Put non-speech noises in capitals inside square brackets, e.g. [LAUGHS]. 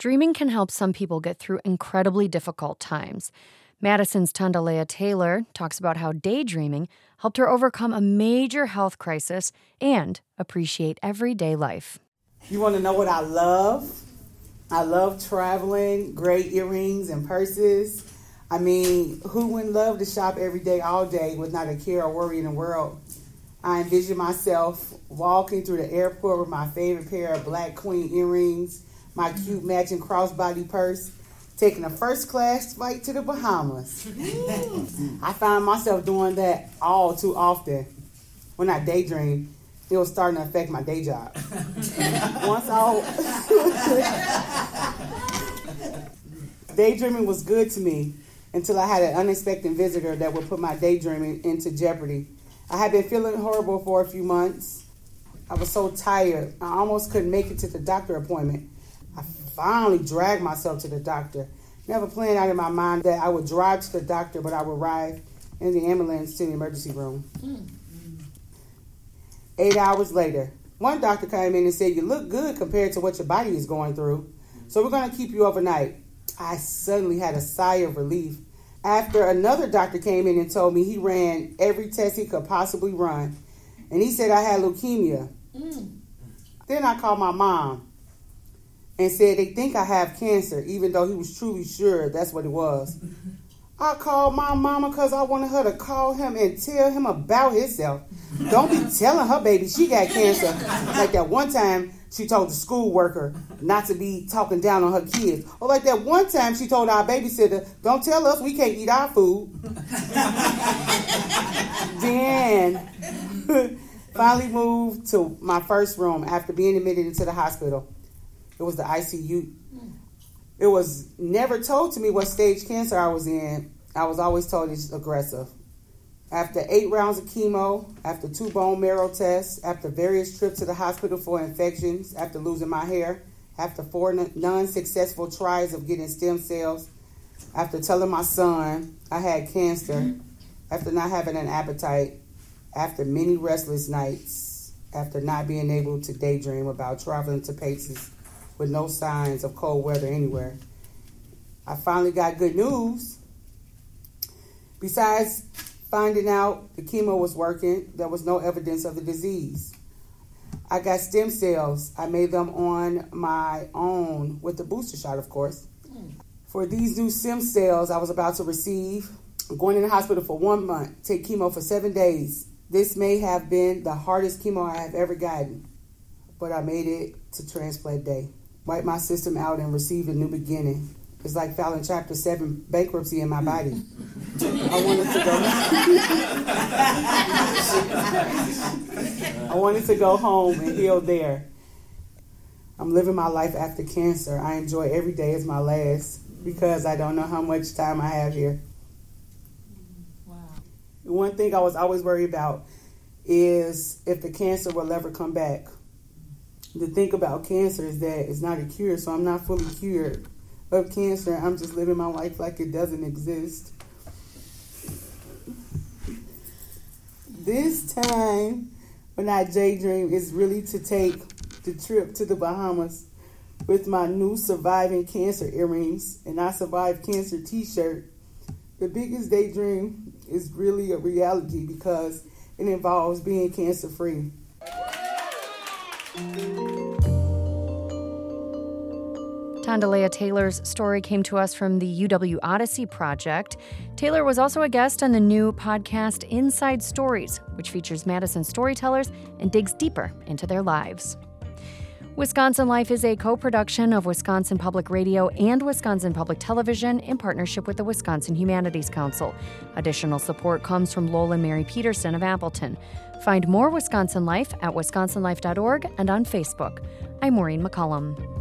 Dreaming can help some people get through incredibly difficult times. Madison's Tandalaya Taylor talks about how daydreaming helped her overcome a major health crisis and appreciate everyday life. You want to know what I love? I love traveling, great earrings and purses. I mean, who wouldn't love to shop every day, all day, with not a care or worry in the world? I envision myself walking through the airport with my favorite pair of black queen earrings my cute matching crossbody purse, taking a first class flight to the Bahamas. I found myself doing that all too often. When I daydream, it was starting to affect my day job. [LAUGHS] Once I [LAUGHS] daydreaming was good to me until I had an unexpected visitor that would put my daydreaming into jeopardy. I had been feeling horrible for a few months. I was so tired, I almost couldn't make it to the doctor appointment finally dragged myself to the doctor. Never planned out in my mind that I would drive to the doctor, but I would ride in the ambulance to the emergency room. Mm. Eight hours later, one doctor came in and said, You look good compared to what your body is going through. So we're going to keep you overnight. I suddenly had a sigh of relief. After another doctor came in and told me he ran every test he could possibly run, and he said I had leukemia. Mm. Then I called my mom and said they think I have cancer, even though he was truly sure that's what it was. [LAUGHS] I called my mama because I wanted her to call him and tell him about himself. Don't be telling her baby she got cancer. Like that one time she told the school worker not to be talking down on her kids. Or like that one time she told our babysitter, don't tell us we can't eat our food. [LAUGHS] then [LAUGHS] finally moved to my first room after being admitted into the hospital. It was the ICU. It was never told to me what stage cancer I was in. I was always told it's aggressive. After eight rounds of chemo, after two bone marrow tests, after various trips to the hospital for infections, after losing my hair, after four non successful tries of getting stem cells, after telling my son I had cancer, after not having an appetite, after many restless nights, after not being able to daydream about traveling to places with no signs of cold weather anywhere. I finally got good news. Besides finding out the chemo was working, there was no evidence of the disease. I got stem cells. I made them on my own with the booster shot, of course. For these new stem cells I was about to receive, I'm going in the hospital for one month, take chemo for seven days. This may have been the hardest chemo I have ever gotten, but I made it to transplant day wipe my system out and receive a new beginning. It's like filing chapter seven bankruptcy in my body. I wanted to go. I wanted to go home and heal there. I'm living my life after cancer. I enjoy every day as my last because I don't know how much time I have here. Wow. One thing I was always worried about is if the cancer will ever come back the thing about cancer is that it's not a cure, so I'm not fully cured of cancer. I'm just living my life like it doesn't exist. This time, when I daydream, is really to take the trip to the Bahamas with my new surviving cancer earrings and I survived cancer t shirt. The biggest daydream is really a reality because it involves being cancer free. Tandalaya Taylor's story came to us from the UW Odyssey Project. Taylor was also a guest on the new podcast Inside Stories, which features Madison storytellers and digs deeper into their lives. Wisconsin Life is a co production of Wisconsin Public Radio and Wisconsin Public Television in partnership with the Wisconsin Humanities Council. Additional support comes from Lowell and Mary Peterson of Appleton. Find more Wisconsin Life at wisconsinlife.org and on Facebook. I'm Maureen McCollum.